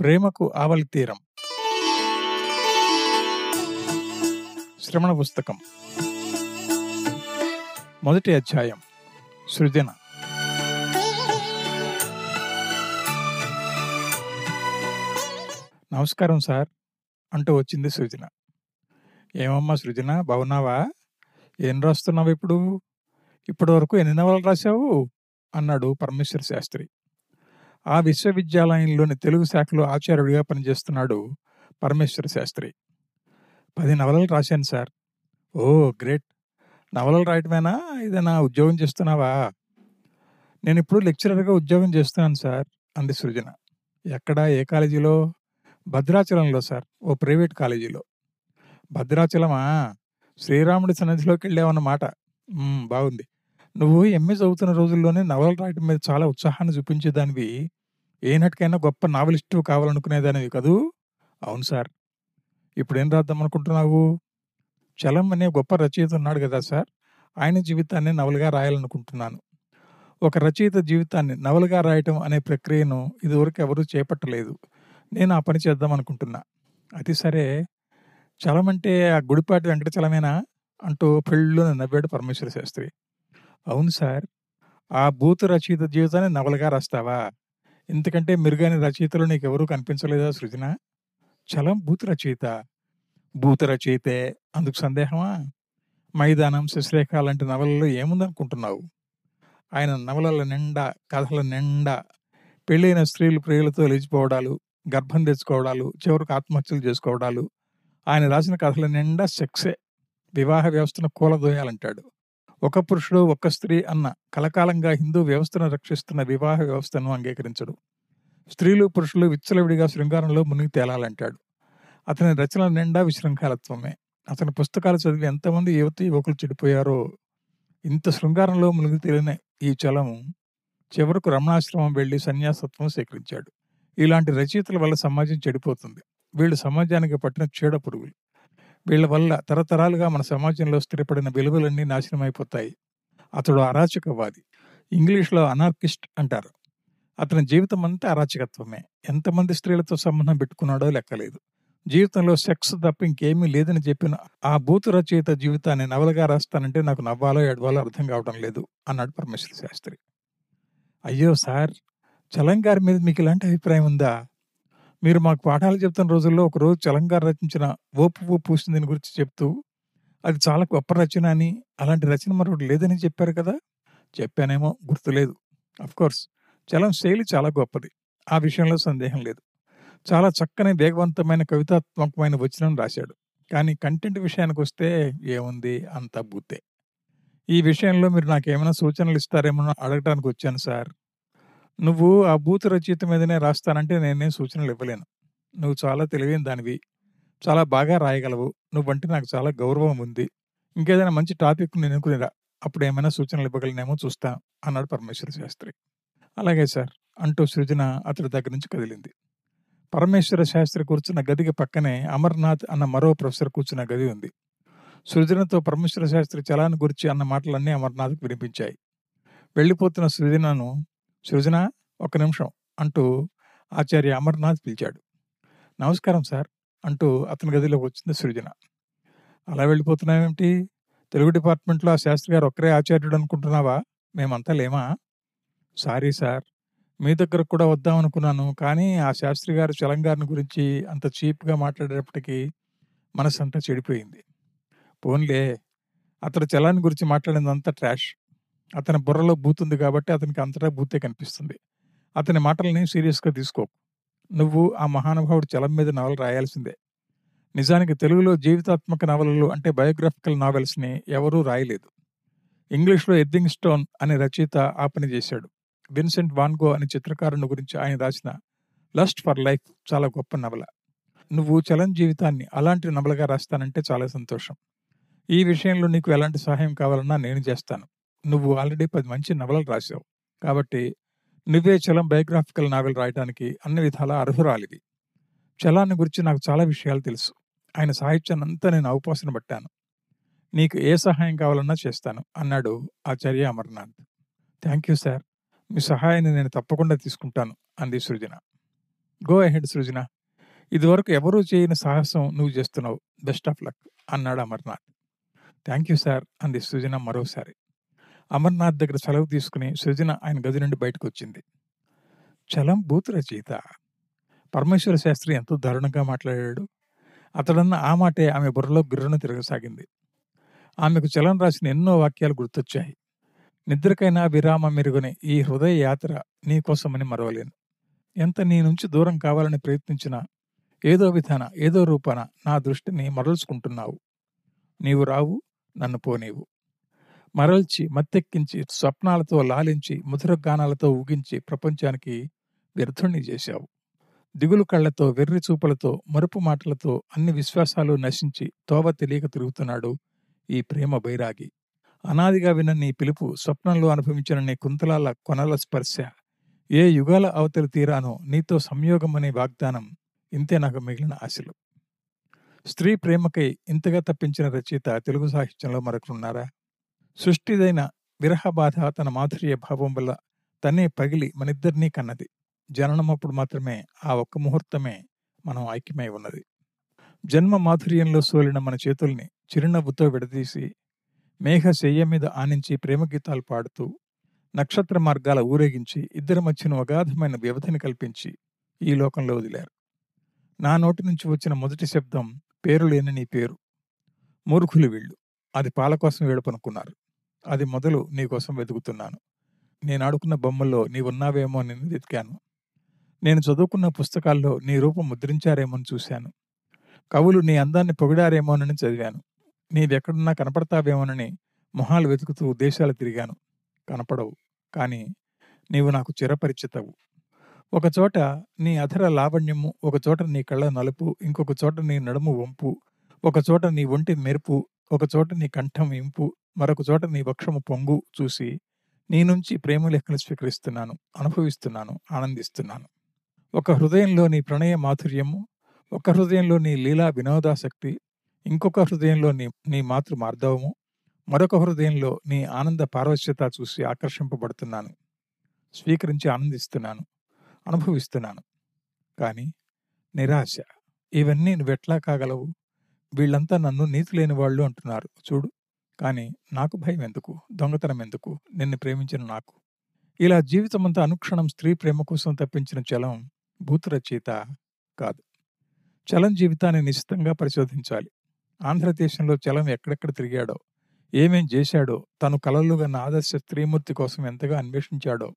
ప్రేమకు ఆవలి తీరం. శ్రవణ పుస్తకం. మొదటి అధ్యాయం. సృజన. నమస్కారం సార్. అంటూ వచ్చింది సృజన. ఏమమ్మా సృజన బాగున్నావా? ఏం రాస్తున్నావు ఇప్పుడు? ఇప్పటి వరకు ఎన్ని నవలు రాశావు? అన్నాడు పరమేశ్వర శాస్త్రి. ఆ విశ్వవిద్యాలయంలోని తెలుగు శాఖలో ఆచార్యుడిగా పనిచేస్తున్నాడు పరమేశ్వర శాస్త్రి. పది నవలలు రాశాను సార్. ఓ గ్రేట్. నవలలు రాయటమేనా? ఏదైనా ఉద్యోగం చేస్తున్నావా? నేను ఇప్పుడు లెక్చరర్గా ఉద్యోగం చేస్తున్నాను సార్ అంది సృజన. ఎక్కడ? ఏ కాలేజీలో? భద్రాచలంలో సార్ ఓ ప్రైవేట్ కాలేజీలో. భద్రాచలమా? శ్రీరాముడి సన్నిధిలోకి వెళ్ళావన్నమాట. బాగుంది. నువ్వు ఎంఏ చదువుతున్న రోజుల్లోనే నవలలు రాయటం మీద చాలా ఉత్సాహాన్ని చూపించేదానివి ఏనాటికైనా గొప్ప నావలిస్టు కావాలనుకునేదానివి కదూ? అవును సార్. ఇప్పుడు ఏం రాద్దాం అనుకుంటున్నావు? చలం అనే గొప్ప రచయిత ఉన్నాడు కదా సార్. ఆయన జీవితాన్ని నవలుగా రాయాలనుకుంటున్నాను. ఒక రచయిత జీవితాన్ని నవలుగా రాయటం అనే ప్రక్రియను ఇదివరకు ఎవరూ చేపట్టలేదు. నేను ఆ పని చేద్దాం అనుకుంటున్నా. అది సరే. చలం అంటే ఆ గుడిపాటి వెంకటచలమేనా? అంటూ పెళ్ళిలో నవ్వాడు పరమేశ్వర శాస్త్రి. అవును సార్. ఆ భూత రచయిత జీవితాన్ని నవలగా రాస్తావా? ఇంతకంటే మెరుగైన రచయితలు నీకెవరూ కనిపించలేదా సృజన? చలం భూత రచయిత. భూత రచయితే అందుకు సందేహమా? మైదానం శశిరేఖ లాంటి నవలల్లో ఏముందనుకుంటున్నావు? ఆయన నవలల నిండా కథల నిండా పెళ్ళైన స్త్రీలు ప్రియులతో లేచిపోవడాలు గర్భం తెచ్చుకోవడాలు చివరికి ఆత్మహత్యలు చేసుకోవడాలు ఆయన రాసిన కథల నిండా సెక్సే వివాహ వ్యవస్థను కూలదోయాలంటాడు. ఒక పురుషుడు ఒక స్త్రీ అన్న కలకాలంగా హిందూ వ్యవస్థను రక్షిస్తున్న వివాహ వ్యవస్థను అంగీకరించడు. స్త్రీలు పురుషులు విచ్చలవిడిగా శృంగారంలో మునిగి తేలాలంటాడు. అతని రచనల నిండా విశృంఖాలత్వమే. అతని పుస్తకాలు చదివి ఎంతమంది యువతి యువకులు చెడిపోయారో ఇంత శృంగారంలో మునిగి తేలిన ఈ చలము చివరకు రమణాశ్రమం వెళ్ళి సన్యాసత్వం స్వీకరించాడు ఇలాంటి రచయితల వల్ల సమాజం చెడిపోతుంది. వీళ్ళు సమాజానికి పట్టిన చీడ పురుగులు. వీళ్ళ వల్ల తరతరాలుగా మన సమాజంలో స్థిరపడిన విలువలన్నీ నాశనమైపోతాయి. అతడు అరాచకవాది. ఇంగ్లీష్లో అనార్కిస్ట్ అంటారు. అతని జీవితం అంతా అరాచకత్వమే. ఎంతమంది స్త్రీలతో సంబంధం పెట్టుకున్నాడో లెక్కలేదు. జీవితంలో సెక్స్ తప్ప ఇంకేమీ లేదని చెప్పిన ఆ బూతు రచయిత జీవితాన్ని నవలగా రాస్తానంటే నాకు నవ్వాలో ఏడవాలో అర్థం కావడం లేదు అన్నాడు పరమేశ్వర శాస్త్రి. అయ్యో సార్ చలంగారి మీద మీకు ఇలాంటి అభిప్రాయం ఉందా? మీరు మాకు పాఠాలు చెప్తున్న రోజుల్లో ఒక రోజు చలంగారు రచించిన ఓపు ఓపు పూసిన దీని గురించి చెప్తూ అది చాలా గొప్ప రచన అని అలాంటి రచన మరొకటి లేదని చెప్పారు కదా? చెప్పానేమో గుర్తులేదు. కోర్స్ చలం శైలి చాలా గొప్పది. ఆ విషయంలో సందేహం లేదు. చాలా చక్కని వేగవంతమైన కవితాత్మకమైన వచనం రాశాడు. కానీ కంటెంట్ విషయానికి వస్తే ఏముంది? అంత బూతే ఈ విషయంలో మీరు నాకేమైనా సూచనలు ఇస్తారేమో అడగటానికి వచ్చాను సార్. నువ్వు ఆ బూత్ రచయిత మీదనే రాస్తానంటే నేనేం సూచనలు ఇవ్వలేను. నువ్వు చాలా తెలివైన దానివి. చాలా బాగా రాయగలవు. నువ్వంటే నాకు చాలా గౌరవం ఉంది. ఇంకేదైనా మంచి టాపిక్ నేను ఎన్నుకునిరా అప్పుడు ఏమైనా సూచనలు ఇవ్వగలనేమో చూస్తా అన్నాడు పరమేశ్వర శాస్త్రి. అలాగే సార్ అంటూ సృజన అతడి దగ్గర నుంచి కదిలింది. పరమేశ్వర శాస్త్రి కూర్చున్న గదికి పక్కనే అమర్నాథ్ అన్న మరో ప్రొఫెసర్ కూర్చున్న గది ఉంది. సృజనతో పరమేశ్వర శాస్త్రి చలాన్ని గురించి అన్న మాటలన్నీ అమర్నాథ్కి వినిపించాయి. వెళ్ళిపోతున్న సృజనను సృజన ఒక నిమిషం అంటూ ఆచార్య అమర్నాథ్ పిలిచాడు. నమస్కారం సార్ అంటూ అతని గదిలోకి వచ్చింది సృజన. అలా వెళ్ళిపోతున్నావేమిటి? తెలుగు డిపార్ట్మెంట్లో ఆ శాస్త్రి గారు ఒక్కరే ఆచార్యుడు అనుకుంటున్నావా? మేమంతా లేమా? సారీ సార్ మీ దగ్గరకు కూడా వద్దాం అనుకున్నాను కానీ ఆ శాస్త్రి గారు చలంగారిని గురించి అంత చీప్గా మాట్లాడేటప్పటికీ మనసు అంతా చెడిపోయింది. పోన్లే అతడు చలాన్ని గురించి మాట్లాడిందంతా ట్రాష్. అతని బుర్రలో బూతుంది కాబట్టి అతనికి అంతటా బూతే కనిపిస్తుంది. అతని మాటల్ని సీరియస్గా తీసుకో నువ్వు ఆ మహానుభావుడు చలం మీద నవల రాయాల్సిందే. నిజానికి తెలుగులో జీవితాత్మక నవలలు అంటే బయోగ్రాఫికల్ నావెల్స్ని ఎవరూ రాయలేదు. ఇంగ్లీష్లో ఎద్దింగ్ స్టోన్ అనే రచయిత ఆ పని చేశాడు. విన్సెంట్ వాన్గో అనే చిత్రకారుని గురించి ఆయన రాసిన లస్ట్ ఫర్ లైఫ్ చాలా గొప్ప నవల. నువ్వు చలన్ జీవితాన్ని అలాంటి నవలగా రాస్తానంటే చాలా సంతోషం. ఈ విషయంలో నీకు ఎలాంటి సహాయం కావాలన్నా నేను చేస్తాను. నువ్వు ఆల్రెడీ పది మంచి నవలలు రాశావు. కాబట్టి నువ్వే చలం బయోగ్రాఫికల్ నావెల్ రాయడానికి అన్ని విధాలా అర్హురాలివి. చలాన్ని గురించి నాకు చాలా విషయాలు తెలుసు. ఆయన సాహిత్యాన్ని అంతా నేను అవపోసన పట్టాను. నీకు ఏ సహాయం కావాలన్నా చేస్తాను అన్నాడు Acharya Amarnath. Thank you sir. మీ సహాయాన్ని నేను తప్పకుండా తీసుకుంటాను అంది సృజన. గో అహెడ్ సృజన. ఇదివరకు ఎవరూ చేయని సాహసం నువ్వు చేస్తున్నావు. బెస్ట్ ఆఫ్ లక్ అన్నాడు అమర్నాథ్. థ్యాంక్ యూ సార్ అంది సృజన మరోసారి. అమర్నాథ్ దగ్గర సెలవు తీసుకుని సృజన ఆయన గది నుండి బయటకు వచ్చింది. చలం బూత్ రచయిత. పరమేశ్వర శాస్త్రి ఎంతో దారుణంగా మాట్లాడాడు. అతడన్న ఆ మాటే ఆమె బుర్రలో గుర్రను తిరగసాగింది. ఆమెకు చలం రాసిన ఎన్నో వాక్యాలు గుర్తొచ్చాయి. నిద్రకైనా విరామం మెరుగుని ఈ హృదయ యాత్ర నీకోసమని మరవలేను. ఎంత నీ నుంచి దూరం కావాలని ప్రయత్నించినా ఏదో విధాన ఏదో రూపాన నా దృష్టిని మరల్చుకుంటున్నావు. నీవు రావు నన్ను పోనీవు. మరల్చి మత్తెక్కించి స్వప్నాలతో లాలించి మధుర గానాలతో ఊగించి ప్రపంచానికి వ్యర్థుణ్ణి చేశావు. దిగులు కళ్ళతో వెర్రి చూపులతో మరుపు మాటలతో అన్ని విశ్వాసాలు నశించి తోవ తెలియక తిరుగుతున్నాడు ఈ ప్రేమ బైరాగి. అనాదిగా విన్న నీ పిలుపు స్వప్నంలో అనుభవించిన నీ కుంతలాల కొనల స్పర్శ. ఏ యుగాల అవతలి తీరానో నీతో సంయోగం అనే వాగ్దానం ఇంతే నాకు మిగిలిన ఆశలు. స్త్రీ ప్రేమకై ఇంతగా తప్పించిన రచయిత తెలుగు సాహిత్యంలో మరొకరున్నారా? సృష్టిదైన విరహ బాధ తన మాధుర్య భావం వల్ల తనే పగిలి మనిద్దరినీ కన్నది. జననమప్పుడు మాత్రమే ఆ ఒక్క ముహూర్తమే మనం ఐక్యమై ఉన్నది. జన్మ మాధుర్యంలో సోలిన మన చేతుల్ని చిరునవ్వుతో విడదీసి మేఘ శయ్య మీద ఆనించి ప్రేమ గీతాలు పాడుతూ నక్షత్ర మార్గాల ఊరేగించి ఇద్దరి మధ్యన అగాధమైన వ్యవధిని కల్పించి ఈ లోకంలో వదిలారు. నా నోటి నుంచి వచ్చిన మొదటి శబ్దం పేరు లేని నీ పేరు. మూర్ఖులు వీళ్ళు. అది పాల కోసం ఏడుపనుకున్నారు అది మొదలు నీకోసం వెతుకుతున్నాను. నేను ఆడుకున్న బొమ్మల్లో నీవున్నావేమో నేను వెతికాను. నేను చదువుకున్న పుస్తకాల్లో నీ రూపం ముద్రించారేమోని చూశాను. కవులు నీ అందాన్ని పొగిడారేమోనని చదివాను. నీవెక్కడున్నా కనపడతావేమోనని మొహాలు వెతుకుతూ దేశాలు తిరిగాను. కనపడవు కానీ నీవు నాకు చిరపరిచితవు. ఒకచోట నీ అధర లావణ్యము ఒకచోట నీ కళ్ళ నలుపు ఇంకొక చోట నీ నడుము వంపు ఒకచోట నీ ఒంటి మెరుపు ఒకచోట నీ కంఠం ఇంపు మరొక చోట నీ వక్షము పొంగు చూసి నీ నుంచి ప్రేమ లెక్కలు స్వీకరిస్తున్నాను అనుభవిస్తున్నాను ఆనందిస్తున్నాను. ఒక హృదయంలో నీ ప్రణయ మాధుర్యము ఒక హృదయంలో నీ లీలా వినోదాసక్తి ఇంకొక హృదయంలో నీ నీ మాతృ మార్ధవము మరొక హృదయంలో నీ ఆనంద పారవశ్యత చూసి ఆకర్షింపబడుతున్నాను స్వీకరించి ఆనందిస్తున్నాను అనుభవిస్తున్నాను. కానీ నిరాశ ఇవన్నీ నువ్వెట్లా కాగలవు? వీళ్ళంతా నన్ను నీతి లేని వాళ్ళు అంటున్నారు. చూడు. కానీ నాకు భయం ఎందుకు దొంగతనం ఎందుకు నిన్ను ప్రేమించిన నాకు. ఇలా జీవితమంతా అనుక్షణం స్త్రీ ప్రేమ కోసం తప్పించిన చలం భూత రచయిత కాదు. చలం జీవితాన్ని నిశ్చితంగా పరిశోధించాలి. ఆంధ్రదేశంలో చలం ఎక్కడెక్కడ తిరిగాడో ఏమేం చేశాడో తను కలలుగన్న ఆదర్శ స్త్రీమూర్తి కోసం ఎంతగా అన్వేషించాడో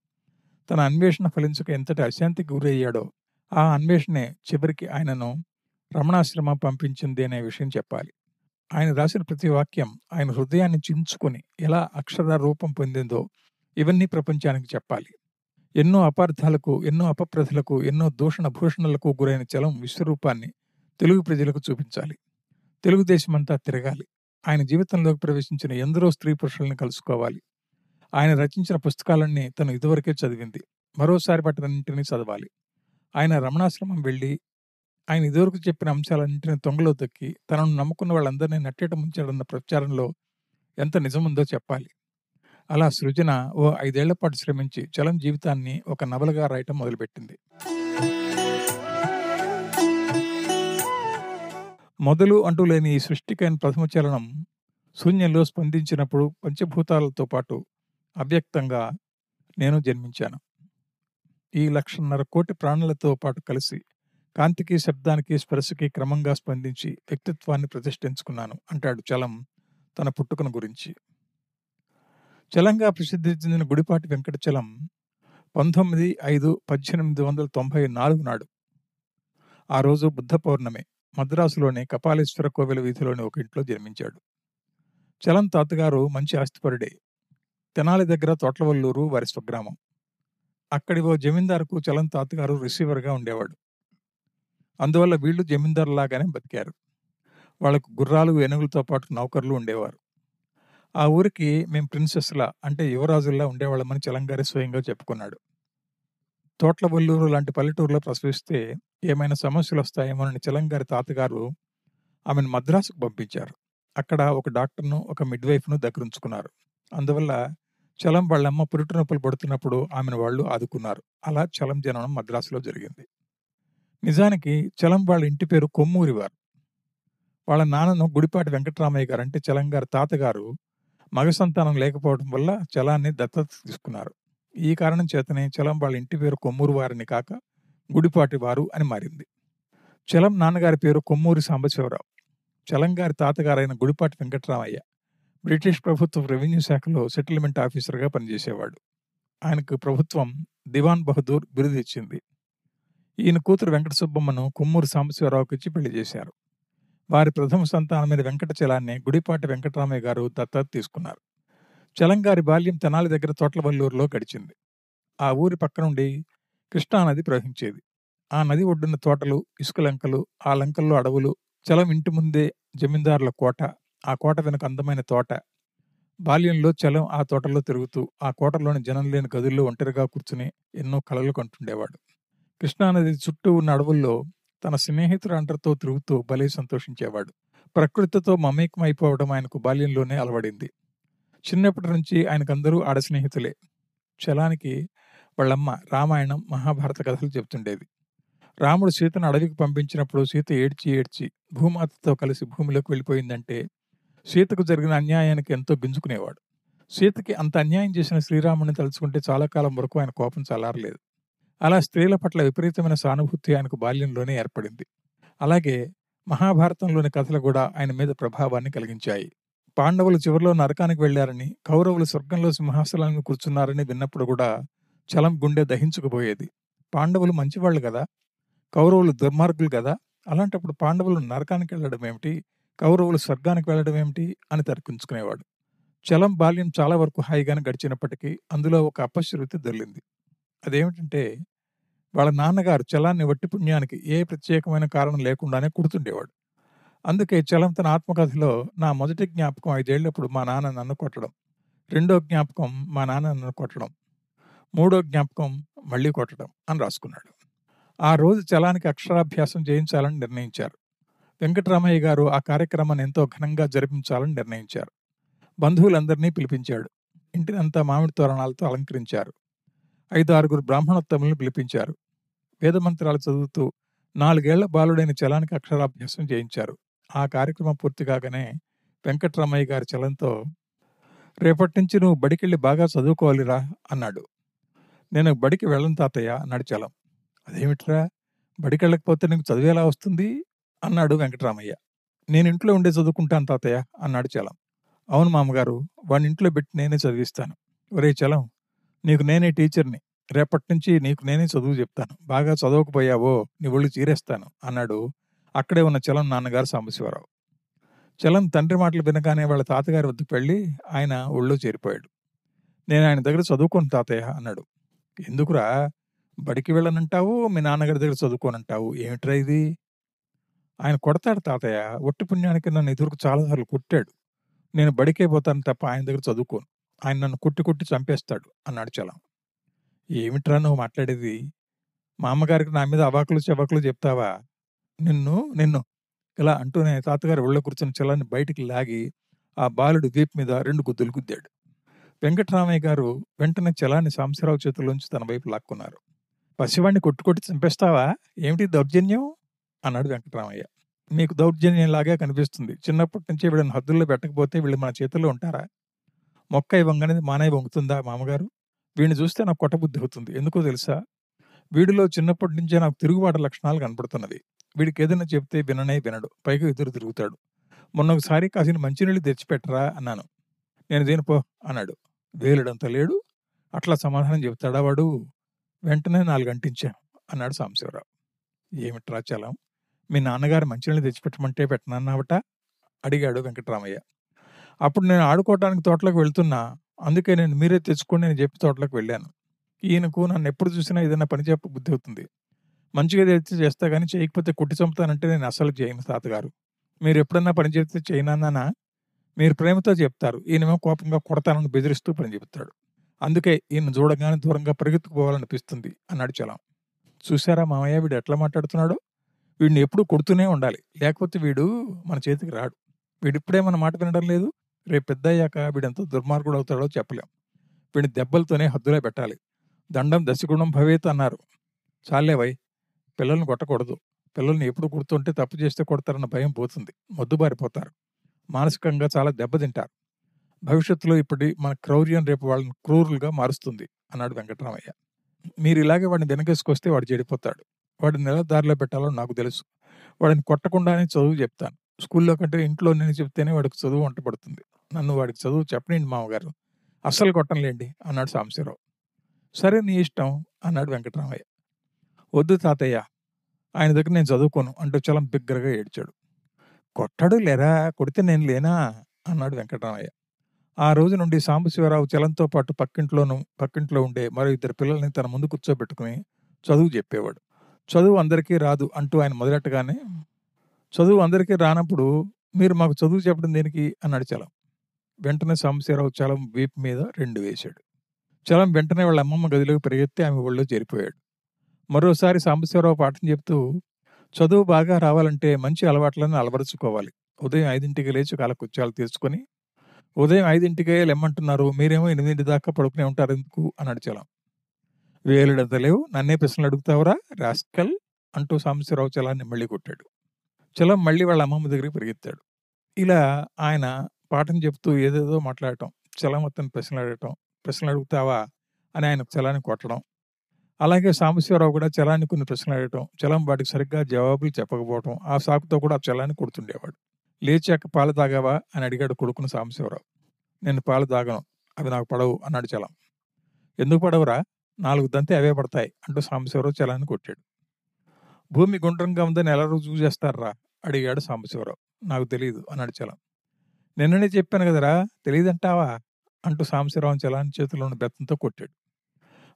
తన అన్వేషణ ఫలించక ఎంతటి అశాంతికి గురయ్యాడో ఆ అన్వేషణే చివరికి ఆయనను రమణాశ్రమ పంపించింది అనే విషయం చెప్పాలి. ఆయన రాసిన ప్రతి వాక్యం ఆయన హృదయాన్ని చించుకొని ఎలా అక్షర రూపం పొందిందో ఇవన్నీ ప్రపంచానికి చెప్పాలి. ఎన్నో అపార్థాలకు ఎన్నో అపప్రథలకు ఎన్నో దూషణ భూషణలకు గురైన చలం విశ్వరూపాన్ని తెలుగు ప్రజలకు చూపించాలి. తెలుగుదేశమంతా తిరగాలి. ఆయన జీవితంలోకి ప్రవేశించిన ఎందరో స్త్రీ పురుషుల్ని కలుసుకోవాలి. ఆయన రచించిన పుస్తకాలన్నీ తను ఇదివరకే చదివింది. మరోసారి వాటినన్నింటినీ చదవాలి. ఆయన రమణాశ్రమం వెళ్ళి ఆయన ఇదివరకు చెప్పిన అంశాలన్నింటినీ తొంగలో తొక్కి తనను నమ్ముకున్న వాళ్ళందరినీ నట్టేట ముంచాడన్న ప్రచారంలో ఎంత నిజముందో చెప్పాలి. అలా సృజన ఓ ఐదేళ్ళ పాటు శ్రమించి చలం జీవితాన్ని ఒక నవలగా రాయటం మొదలుపెట్టింది. మొదలు అంటూ లేని ఈ సృష్టికైన ప్రథమ చలనం శూన్యంలో స్పందించినప్పుడు పంచభూతాలతో పాటు అవ్యక్తంగా నేను జన్మించాను. ఈ లక్షన్నర కోటి ప్రాణులతో పాటు కలిసి కాంతికి శబ్దానికి స్పర్శకి క్రమంగా స్పందించి వ్యక్తిత్వాన్ని ప్రతిష్ఠించుకున్నాను అంటాడు చలం తన పుట్టుకను గురించి. చలంగా ప్రసిద్ధి చెందిన గుడిపాటి వెంకట చలం పంతొమ్మిది ఐదు పద్దెనిమిది వందల తొంభై నాలుగు నాడు. ఆ రోజు బుద్ధ పౌర్ణమి మద్రాసులోని కపాలేశ్వర కోవెల వీధిలోని ఒక ఇంట్లో జన్మించాడు. చలం తాతగారు మంచి ఆస్తిపరుడే. తెనాలి దగ్గర తోట్లవల్లూరు వారి స్వగ్రామం. అక్కడి ఓ జమీందారుకు చలం తాతగారు రిసీవర్గా ఉండేవాడు. అందువల్ల వీళ్ళు జమీందారులాగానే బతికారు. వాళ్ళకు గుర్రాలు ఏనుగులతో పాటు నౌకర్లు ఉండేవారు. ఆ ఊరికి మేం ప్రిన్సెస్లా అంటే యువరాజుల్లా ఉండేవాళ్ళమని చలంగారి స్వయంగా చెప్పుకున్నాడు. తోట్లవల్లూరు లాంటి పల్లెటూరులో ప్రసవిస్తే ఏమైనా సమస్యలు వస్తాయేమోనని చలంగారి తాతగారు ఆమెను మద్రాసుకు పంపించారు. అక్కడ ఒక డాక్టర్ను ఒక మిడ్వైఫ్ను దగ్గరుంచుకున్నారు. అందువల్ల చలం వాళ్ళమ్మ పురుటి నొప్పులు పడుతున్నప్పుడు ఆమెను వాళ్ళు ఆదుకున్నారు. అలా చలం జననం మద్రాసులో జరిగింది. నిజానికి చలం వాళ్ళ ఇంటి పేరు కొమ్మూరివారు. వాళ్ళ నాన్నను గుడిపాటి వెంకటరామయ్య గారు అంటే చలం గారి తాతగారు మగ సంతానం లేకపోవడం వల్ల చలాన్ని దత్తత తీసుకున్నారు. ఈ కారణం చేతనే చలం వాళ్ళ ఇంటి పేరు కొమ్మూరు వారిని కాక గుడిపాటి వారు అని మారింది. చలం నాన్నగారి పేరు కొమ్మూరి సాంబశివరావు. చలం గారి తాతగారైన గుడిపాటి వెంకటరామయ్య బ్రిటిష్ ప్రభుత్వ రెవెన్యూ శాఖలో సెటిల్మెంట్ ఆఫీసర్గా పనిచేసేవాడు. ఆయనకు ప్రభుత్వం దివాన్ బహదూర్ బిరుదు ఇచ్చింది. ఈయన కూతురు వెంకట సుబ్బమ్మను కుమ్మూరు సాంబశివరావుకి ఇచ్చి పెళ్ళి చేశారు. వారి ప్రథమ సంతానమైన వెంకట చలాన్ని గుడిపాటి వెంకటరామయ్య గారు దత్తత తీసుకున్నారు. చలంగారి బాల్యం తెనాలి దగ్గర తోట్లవల్లూరులో గడిచింది. ఆ ఊరి పక్క నుండి కృష్ణానది ప్రవహించేది. ఆ నది ఒడ్డున తోటలు, ఇసుక లంకలు, ఆ లంకల్లో అడవులు, చలం ఇంటి ముందే జమీందారుల కోట, ఆ కోట వెనుక అందమైన తోట. బాల్యంలో చలం ఆ తోటల్లో తిరుగుతూ, ఆ కోటలోని జనం లేని గదుల్లో ఒంటరిగా కూర్చుని ఎన్నో కలలు కంటుండేవాడు. కృష్ణానది చుట్టూ ఉన్న అడవుల్లో తన స్నేహితులందరితో తిరుగుతూ భలే సంతోషించేవాడు. ప్రకృతితో మమేకమైపోవడం ఆయనకు బాల్యంలోనే అలవడింది. చిన్నప్పటి నుంచి ఆయనకందరూ ఆడ స్నేహితులే. చలానికి వాళ్ళమ్మ రామాయణం, మహాభారత కథలు చెబుతుండేది రాముడు సీతను అడవికి పంపించినప్పుడు సీత ఏడ్చి ఏడ్చి భూమాతతో కలిసి భూమిలోకి వెళ్ళిపోయిందంటే సీతకు జరిగిన అన్యాయానికి ఎంతో గింజుకునేవాడు. సీతకి అంత అన్యాయం చేసిన శ్రీరాముడిని తలుచుకుంటే చాలా కాలం వరకు ఆయన కోపం చల్లారలేదు. అలా స్త్రీల పట్ల విపరీతమైన సానుభూతి ఆయనకు బాల్యంలోనే ఏర్పడింది. అలాగే మహాభారతంలోని కథలు కూడా ఆయన మీద ప్రభావాన్ని కలిగించాయి. పాండవులు చివరిలో నరకానికి వెళ్ళారని, కౌరవులు స్వర్గంలో సింహాసనాలను కూర్చున్నారని విన్నప్పుడు కూడా చలం గుండె దహించుకుపోయేది. పాండవులు మంచివాళ్ళు గదా! కౌరవులు దుర్మార్గులు గదా! అలాంటప్పుడు పాండవులు నరకానికి వెళ్ళడం ఏమిటి? కౌరవులు స్వర్గానికి వెళ్ళడం ఏమిటి? అని తర్కించుకునేవాడు. చలం బాల్యం చాలా వరకు హాయిగానే గడిచినప్పటికీ అందులో ఒక అపశృతి దొల్లింది అదేమిటంటే వాళ్ళ నాన్నగారు చలాన్ని వట్టి పుణ్యానికి ఏ ప్రత్యేకమైన కారణం లేకుండానే కుడుతుండేవాడు అందుకే చలం తన ఆత్మకథలో నా మొదటి జ్ఞాపకం ఐదేళ్ళప్పుడు మా నాన్న నన్ను కొట్టడం. రెండో జ్ఞాపకం మా నాన్న నన్ను కొట్టడం. మూడో జ్ఞాపకం మళ్ళీ కొట్టడం అని రాసుకున్నాడు. ఆ రోజు చలానికి అక్షరాభ్యాసం చేయించాలని నిర్ణయించారు. వెంకటరామయ్య గారు ఆ కార్యక్రమాన్ని ఎంతో ఘనంగా జరిపించాలని నిర్ణయించారు. బంధువులందరినీ పిలిపించాడు. ఇంటినంతా మామిడి తోరణాలతో అలంకరించారు. ఐదు ఆరుగురు బ్రాహ్మణోత్తములను పిలిపించారు. వేదమంత్రాలు చదువుతూ నాలుగేళ్ళ బాలుడైన చలానికి అక్షరాభ్యాసం చేయించారు. ఆ కార్యక్రమం పూర్తి కాగానే వెంకటరామయ్య గారి చలంతో రేపటి నుంచి నువ్వు బడికెళ్ళి బాగా చదువుకోవాలిరా అన్నాడు. నేను బడికి వెళ్ళను తాతయ్య అన్నాడు చలం. అదేమిట్రా బడికెళ్ళకపోతే నీకు చదివేలా వస్తుంది అన్నాడు వెంకటరామయ్య. నేను ఇంట్లో ఉండే చదువుకుంటాను తాతయ్య అన్నాడు చలం. అవును మామగారు వాడిని ఇంట్లో పెట్టి నేనే చదివిస్తాను. ఒరేయ్ చలం నీకు నేనే టీచర్ని. రేపటి నుంచి నీకు నేనే చదువు చెప్తాను. బాగా చదవకపోయావో నీ ఒళ్ళు చీరేస్తాను అన్నాడు అక్కడే ఉన్న చలం నాన్నగారు సాంబశివరావు. చలం తండ్రి మాటలు వినగానే వాళ్ళ తాతగారి వద్దకు వెళ్ళి ఆయన ఒళ్ళో చేరిపోయాడు. నేను ఆయన దగ్గర చదువుకోను తాతయ్య అన్నాడు. ఎందుకురా బడికి వెళ్ళనంటావు మీ నాన్నగారి దగ్గర చదువుకోనంటావు ఏమిట్రా ఇది? ఆయన కొడతాడు తాతయ్య ఒట్టి పుణ్యానికి నన్ను ఎదురుకు చాలాసార్లు కొట్టాడు. నేను బడికే పోతాను తప్ప ఆయన దగ్గర చదువుకోను. ఆయన నన్ను కొట్టి కొట్టి చంపేస్తాడు అన్నాడు చలం. ఏమిట్రా నువ్వు మాట్లాడేది? మా అమ్మగారికి నా మీద అవాకులు చెవాకులు చెప్తావా? నిన్ను నిన్ను ఇలా అంటూనే తాతగారు ఒళ్ళో కూర్చున్న చలాన్ని బయటికి లాగి ఆ బాలుడు దీప్ మీద రెండు గుద్దులు గుద్దాడు. వెంకటరామయ్య గారు వెంటనే చలాన్ని సాంబశివరావు చేతుల్లోంచి తన వైపు లాక్కున్నారు. పసివాడిని కొట్టుకొట్టి కొట్టి చంపేస్తావా? ఏమిటి దౌర్జన్యం? అన్నాడు వెంకటరామయ్య. మీకు దౌర్జన్యంలాగే కనిపిస్తుంది. చిన్నప్పటి నుంచి వీళ్ళని హద్దుల్లో పెట్టకపోతే వీళ్ళు మన చేతుల్లో ఉంటారా? మొక్క ఇవ్వంగానే మానయ్య వంగుతుందా మామగారు? వీడిని చూస్తే నాకు కొట్టబుద్ధి అవుతుంది. ఎందుకో తెలుసా? వీడిలో చిన్నప్పటి నుంచే నాకు తిరుగుబాటు లక్షణాలు కనపడుతున్నది వీడికి ఏదైనా చెప్తే విననే వినడు. పైగా ఎదురు తిరుగుతాడు. మొన్న ఒకసారి కాసిన మంచినీళ్ళు తెచ్చిపెట్టరా అన్నాను. నేను దేనిపో అన్నాడు. వేలుడంత లేడు. అట్లా సమాధానం చెబుతాడా వాడు? వెంటనే నాలుగు అంటించాను అన్నాడు సాంబశివరావు. ఏమిట్రా చలం? మీ నాన్నగారు మంచినీళ్ళు తెచ్చిపెట్టమంటే పెట్టనన్నావట? అడిగాడు వెంకటరామయ్య. అప్పుడు నేను ఆడుకోవటానికి తోటలోకి వెళ్తున్నా. అందుకే నేను మీరే తెచ్చుకొని నేను చెప్పి తోటలోకి వెళ్ళాను. ఈయనకు నన్ను ఎప్పుడు చూసినా ఏదైనా పని చెప్ప బుద్ధి అవుతుంది. మంచిగా తెచ్చి చేస్తా కానీ చేయకపోతే కొట్టి చంపుతానంటే నేను అస్సలు చేయను తాతగారు. మీరు ఎప్పుడన్నా పని చెప్తే చేయనన్నానా? మీరు ప్రేమతో చెప్తారు. ఈయనేమో కోపంగా కొడతానని బెదిరిస్తూ పని చెబుతాడు. అందుకే ఈయన చూడగానే దూరంగా పరిగెత్తుకుపోవాలనిపిస్తుంది అన్నాడు చలం. చూసారా మామయ్య వీడు ఎట్లా మాట్లాడుతున్నాడో? వీడిని ఎప్పుడూ కొడుతూనే ఉండాలి. లేకపోతే వీడు మన చేతికి రాడు. వీడిప్పుడే మన మాట వినడం లేదు. రేపు పెద్దయ్యాక వీడెంత దుర్మార్గుడు అవుతాడో చెప్పలేం. వీడిని దెబ్బలతోనే హద్దులో పెట్టాలి. దండం దశగుణం భవేత్ అన్నారు. చాలేవై పిల్లల్ని కొట్టకూడదు. పిల్లల్ని ఎప్పుడు కొడుతుంటే తప్పు చేస్తే కొడతారన్న భయం పోతుంది. మొద్దుబారిపోతారు. మానసికంగా చాలా దెబ్బతింటారు. భవిష్యత్తులో ఇప్పటి మన క్రౌర్యం రేపు వాళ్ళని క్రూరులుగా మారుస్తుంది అన్నాడు వెంకటరామయ్య. మీరు ఇలాగే వాడిని వెనకేసుకొస్తే వాడు చెడిపోతాడు. వాడిని నెల దారిలో పెట్టాలో నాకు తెలుసు. వాడిని కొట్టకుండానే చదువు చెప్తాను. స్కూల్లో కంటే ఇంట్లో నేను చెప్తేనే వాడికి చదువు వంట పడుతుంది. నన్ను వాడికి చదువు చెప్పనండి మామగారు. అస్సలు కొట్టంలేండి అన్నాడు సాంబశివరావు. సరే నీ ఇష్టం అన్నాడు వెంకటరామయ్య. వద్దు తాతయ్య ఆయన దగ్గర నేను చదువుకోను అంటూ చలం బిగ్గరగా ఏడ్చాడు. కొట్టడు లేరా కొడితే నేను లేనా అన్నాడు వెంకటరామయ్య. ఆ రోజు నుండి సాంబశివరావు చలంతో పాటు పక్కింట్లోనూ పక్కింట్లో ఉండే మరో ఇద్దరు పిల్లల్ని తన ముందు కూర్చోబెట్టుకుని చదువు చెప్పేవాడు. చదువు అందరికీ రాదు అంటూ ఆయన మొదలెట్టగానే చదువు అందరికీ రానప్పుడు మీరు మాకు చదువు చెప్పడం దేనికి అన్నాడు చలం. వెంటనే సాంబశివరావు చలం వీపు మీద రెండు వేశాడు. చలం వెంటనే వాళ్ళ అమ్మమ్మ గదిలోకి పరిగెత్తి ఆమె ఒళ్ళో చేరిపోయాడు. మరోసారి సాంబశివరావు పాఠం చెప్తూ చదువు బాగా రావాలంటే మంచి అలవాట్లను అలవరుచుకోవాలి. ఉదయం ఐదింటికి లేచి కాలకృత్యాలు తీసుకొని ఉదయం ఐదింటికే లెమ్మంటున్నారు మీరేమో ఎనిమిది దాకా పడుకునే ఉంటారు ఎందుకు అన్నాడు చలం. వేలుడంత లేవు నన్నే ప్రశ్నలు అడుగుతావురా రాస్కల్ అంటూ సాంబశివరావు చలాన్ని మళ్ళీ కొట్టాడు. చలం మళ్ళీ వాళ్ళ అమ్మమ్మ దగ్గరికి పరిగెత్తాడు. ఇలా ఆయన పాఠం చెప్తూ ఏదేదో మాట్లాడటం చలం అతను ప్రశ్నలు అడగటం ప్రశ్నలు అడుగుతావా అని ఆయన చలాన్ని కొట్టడం. అలాగే సాంబశివరావు కూడా చలాన్ని కొన్ని ప్రశ్నలు అడగటం చలం వాటికి సరిగ్గా జవాబులు చెప్పకపోవటం ఆ సాకుతో కూడా ఆ చలాన్ని కొడుతుండేవాడు. లేచాక పాలు తాగావా? అని అడిగాడు కొడుకును సాంబశివరావు. నేను పాలు తాగను అవి నాకు పడవు అన్నాడు చలం. ఎందుకు పడవురా? నాలుగు దంతే అవే పడతాయి అంటూ సాంబశివరావు చలాన్ని కొట్టాడు. భూమి గుండ్రంగా ఉందని ఎలా రుజువు చేస్తారా? అడిగాడు సాంబశివరావు. నాకు తెలియదు అన్నాడు చలం. నిన్ననే చెప్పాను కదరా తెలియదంటావా అంటూ సాంబశివరావు చలాన్ని చేతిలోని బెత్తంతో కొట్టాడు.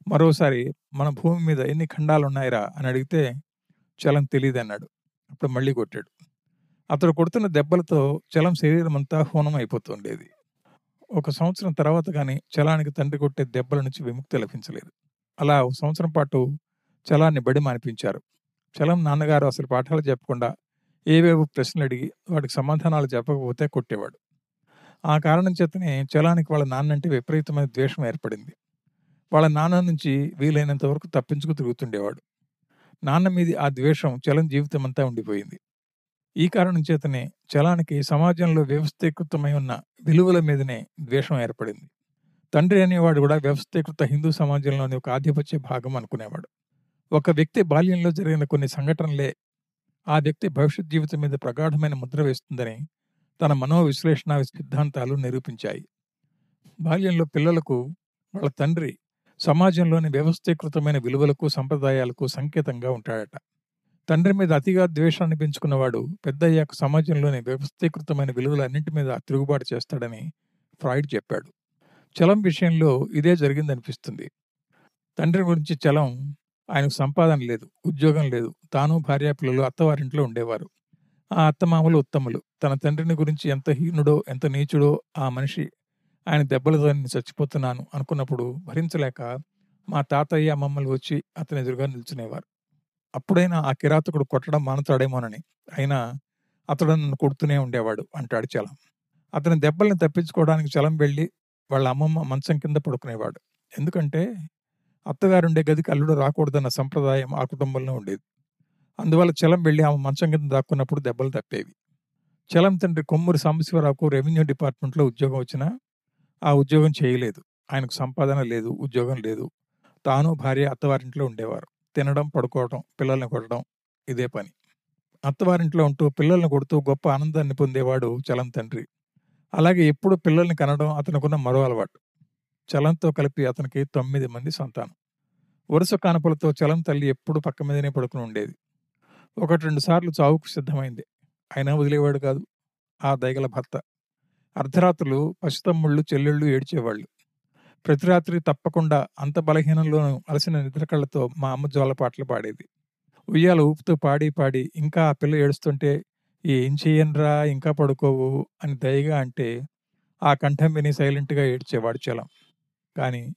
మరోసారి మన భూమి మీద ఎన్ని ఖండాలు ఉన్నాయిరా అని అడిగితే చలం తెలియదన్నాడు అప్పుడు మళ్ళీ కొట్టాడు. అతడు కొడుతున్న దెబ్బలతో చలం శరీరం అంతా హూనం అయిపోతుండేది ఒక సంవత్సరం తర్వాత కానీ చలానికి తండ్రి కొట్టే దెబ్బల నుంచి విముక్తి లభించలేదు. అలా ఒక సంవత్సరం పాటు చలాన్ని బడి మానిపించారు. చలం నాన్నగారు అసలు పాఠాలు చెప్పకుండా ఏవేవో ప్రశ్నలు అడిగి వాటికి సమాధానాలు చెప్పకపోతే కొట్టేవాడు. ఆ కారణం చేతనే చలానికి వాళ్ళ నాన్నంటే విపరీతమైన ద్వేషం ఏర్పడింది. వాళ్ళ నాన్న నుంచి వీలైనంత వరకు తప్పించుకు తిరుగుతుండేవాడు. నాన్న మీది ఆ ద్వేషం చలం జీవితం అంతా ఉండిపోయింది. ఈ కారణం చేతనే చలానికి సమాజంలో వ్యవస్థీకృతమై ఉన్న విలువల మీదనే ద్వేషం ఏర్పడింది. తండ్రి అనేవాడు కూడా వ్యవస్థీకృత హిందూ సమాజంలోని ఒక ఆధిపత్య భాగం అనుకునేవాడు. ఒక వ్యక్తి బాల్యంలో జరిగిన కొన్ని సంఘటనలే ఆ వ్యక్తి భవిష్యత్ జీవితం మీద ప్రగాఢమైన ముద్ర వేస్తుందని తన మనోవిశ్లేషణ సిద్ధాంతాలు నిరూపించాయి. బాల్యంలో పిల్లలకు వాళ్ళ తండ్రి సమాజంలోని వ్యవస్థీకృతమైన విలువలకు సంప్రదాయాలకు సంకేతంగా ఉంటాడట. తండ్రి మీద అతిగా ద్వేషాన్ని పెంచుకున్నవాడు పెద్దయ్యాక సమాజంలోని వ్యవస్థీకృతమైన విలువలన్నింటి మీద తిరుగుబాటు చేస్తాడని ఫ్రాయిడ్ చెప్పాడు. చలం విషయంలో ఇదే జరిగిందనిపిస్తుంది. తండ్రి గురించి చలం ఆయనకు సంపాదన లేదు ఉద్యోగం లేదు. తాను భార్యా పిల్లలు అత్తవారింట్లో ఉండేవారు. ఆ అత్తమామలు ఉత్తములు. తన తండ్రిని గురించి ఎంత హీనుడో ఎంత నీచుడో ఆ మనిషి ఆయన దెబ్బలతో నేను చచ్చిపోతున్నాను అనుకున్నప్పుడు భరించలేక మా తాతయ్య అమ్మమ్మలు వచ్చి అతని ఎదురుగా నిల్చునేవారు. అప్పుడైనా ఆ కిరాతకుడు కొట్టడం మానుతాడేమోనని. అయినా అతడు నన్ను కొడుతూనే ఉండేవాడు అంటాడు చలం. అతని దెబ్బల్ని తప్పించుకోవడానికి చలం వెళ్ళి వాళ్ళ అమ్మమ్మ మంచం కింద పడుకునేవాడు. ఎందుకంటే అత్తగారుండే గదికి అల్లుడు రాకూడదన్న సంప్రదాయం ఆ కుటుంబంలో ఉండేది. అందువల్ల చలం వెళ్ళి ఆమె మంచం కింద దాక్కున్నప్పుడు దెబ్బలు తప్పేవి చలం తండ్రి కొమ్మూరి సాంబశివరావుకు రెవెన్యూ డిపార్ట్మెంట్లో ఉద్యోగం వచ్చినా ఆ ఉద్యోగం చేయలేదు. ఆయనకు సంపాదన లేదు ఉద్యోగం లేదు. తాను భార్య అత్తవారింట్లో ఉండేవారు. తినడం పడుకోవడం పిల్లల్ని కొట్టడం ఇదే పని. అత్తవారింట్లో ఉంటూ పిల్లల్ని కొడుతూ గొప్ప ఆనందాన్ని పొందేవాడు చలం తండ్రి. అలాగే ఎప్పుడు పిల్లల్ని కనడం అతనుకున్న మరో అలవాటు. చలంతో కలిపి అతనికి తొమ్మిది మంది సంతానం. వరుస కానుపలతో చలం తల్లి ఎప్పుడు పక్క మీదనే పడుకుని ఉండేది. ఒకటి రెండు సార్లు చావుకు సిద్ధమైంది. అయినా వదిలేవాడు కాదు. ఆ దయగల భర్త. అర్ధరాత్రులు పసితమ్ముళ్ళు చెల్లెళ్ళు ఏడ్చేవాళ్ళు. ప్రతి రాత్రి తప్పకుండా అంత బలహీనంలోనూ అలసిన నిద్రకళ్ళతో మా అమ్మ జోల పాటలు పాడేది. ఉయ్యాల ఊపుతూ పాడి పాడి ఇంకా ఆ పిల్ల ఏడుస్తుంటే ఏం చేయనురా ఇంకా పడుకోవు? అని దయగా అంటే ఆ కంఠం విని సైలెంట్గా ఏడ్చేవాడు చలం. కానీ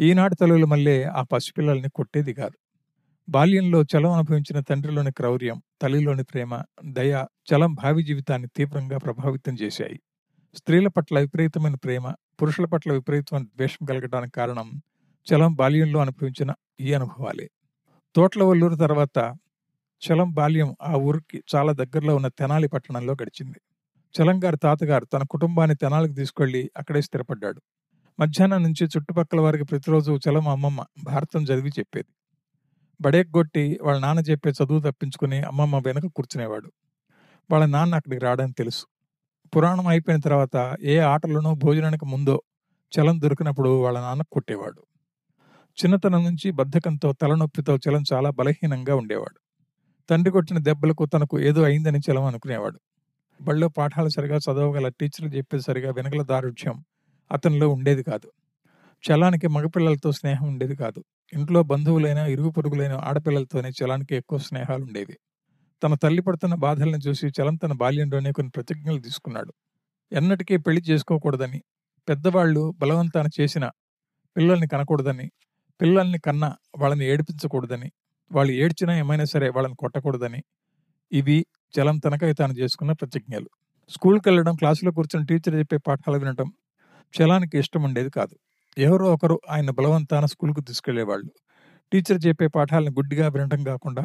ఈనాటి తల్లుల మళ్ళీ ఆ పసిపిల్లల్ని కొట్టేది కాదు. బాల్యంలో చలం అనుభవించిన తండ్రిలోని క్రౌర్యం తల్లిలోని ప్రేమ దయ చలం భావి జీవితాన్ని తీవ్రంగా ప్రభావితం చేశాయి. స్త్రీల పట్ల విపరీతమైన ప్రేమ పురుషుల పట్ల విపరీతమైన ద్వేషం కలగడానికి కారణం చలం బాల్యంలో అనుభవించిన ఈ అనుభవాలే. తోట్ల వల్లూరు తర్వాత చలం బాల్యం ఆ ఊరికి చాలా దగ్గరలో ఉన్న తెనాలి పట్టణంలో గడిచింది. చలం గారి తాతగారు తన కుటుంబాన్ని తెనాలికి తీసుకెళ్ళి అక్కడే స్థిరపడ్డాడు. మధ్యాహ్నం నుంచి చుట్టుపక్కల వారికి ప్రతిరోజు చలం అమ్మమ్మ భారతం చదివి చెప్పేది. బడేగ్గొట్టి వాళ్ళ నాన్న చెప్పే చదువు తప్పించుకుని అమ్మమ్మ వెనక కూర్చునేవాడు. వాళ్ళ నాన్న అక్కడికి రావడానికి తెలుసు. పురాణం అయిపోయిన తర్వాత ఏ ఆటలోనో భోజనానికి ముందో చలం దొరికినప్పుడు వాళ్ళ నాన్న కొట్టేవాడు. చిన్నతనం నుంచి బద్ధకంతో తలనొప్పితో చలం చాలా బలహీనంగా ఉండేవాడు. తండ్రి కొట్టిన దెబ్బలకు తనకు ఏదో అయిందని చలం అనుకునేవాడు. బళ్ళో పాఠాలు సరిగా చదవగల టీచర్లు చెప్పేది సరిగా వెనకల దారుఢ్యం అతనిలో ఉండేది కాదు. చలానికి మగపిల్లలతో స్నేహం ఉండేది కాదు. ఇంట్లో బంధువులైన ఇరుగు పొరుగులైన ఆడపిల్లలతోనే చలానికి ఎక్కువ స్నేహాలు ఉండేవి తన తల్లి పడుతున్న బాధలను చూసి చలం తన బాల్యంలోనే కొన్ని ప్రతిజ్ఞలు తీసుకున్నాడు. ఎన్నటికీ పెళ్ళి చేసుకోకూడదని పెద్దవాళ్ళు బలవంతాన చేసిన పిల్లల్ని కనకూడదని పిల్లల్ని కన్నా వాళ్ళని ఏడిపించకూడదని వాళ్ళు ఏడ్చినా ఏమైనా సరే వాళ్ళని కొట్టకూడదని ఇవి చలం తనకై తాను చేసుకున్న ప్రతిజ్ఞలు. స్కూల్కి వెళ్ళడం క్లాసులో కూర్చొని టీచర్ చెప్పే పాఠాలు వినటం చలానికి ఇష్టం ఉండేది కాదు. ఎవరో ఒకరు ఆయన బలవంతాన స్కూల్కు తీసుకెళ్ళేవాళ్ళు టీచర్ చెప్పే పాఠాలను గుడ్డిగా వినటం కాకుండా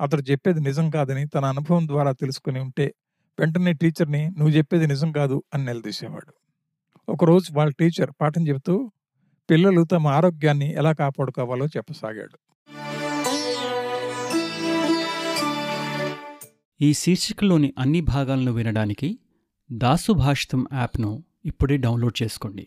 అతడు చెప్పేది నిజం కాదని తన అనుభవం ద్వారా తెలుసుకుని ఉంటే వెంటనే టీచర్ని నువ్వు చెప్పేది నిజం కాదు అని నిలదీసేవాడు. ఒకరోజు వాళ్ళ టీచర్ పాఠం చెబుతూ పిల్లలు తమ ఆరోగ్యాన్ని ఎలా కాపాడుకోవాలో చెప్పసాగాడు. ఈ శీర్షికలోని అన్ని భాగాలను వినడానికి దాసు భాషితం యాప్ను ఇప్పుడే డౌన్లోడ్ చేసుకోండి.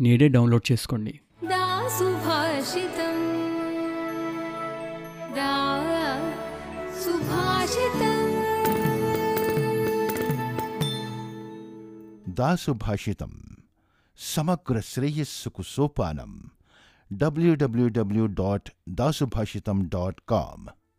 నేడే డౌన్లోడ్ చేసుకోండి. దాసుభాషితం. సమగ్ర శ్రేయస్సుకు సోపానం. డబ్ల్యూడబ్ల్యూడబ్ల్యూ డాట్ దాసుభాషితం డాట్ కామ్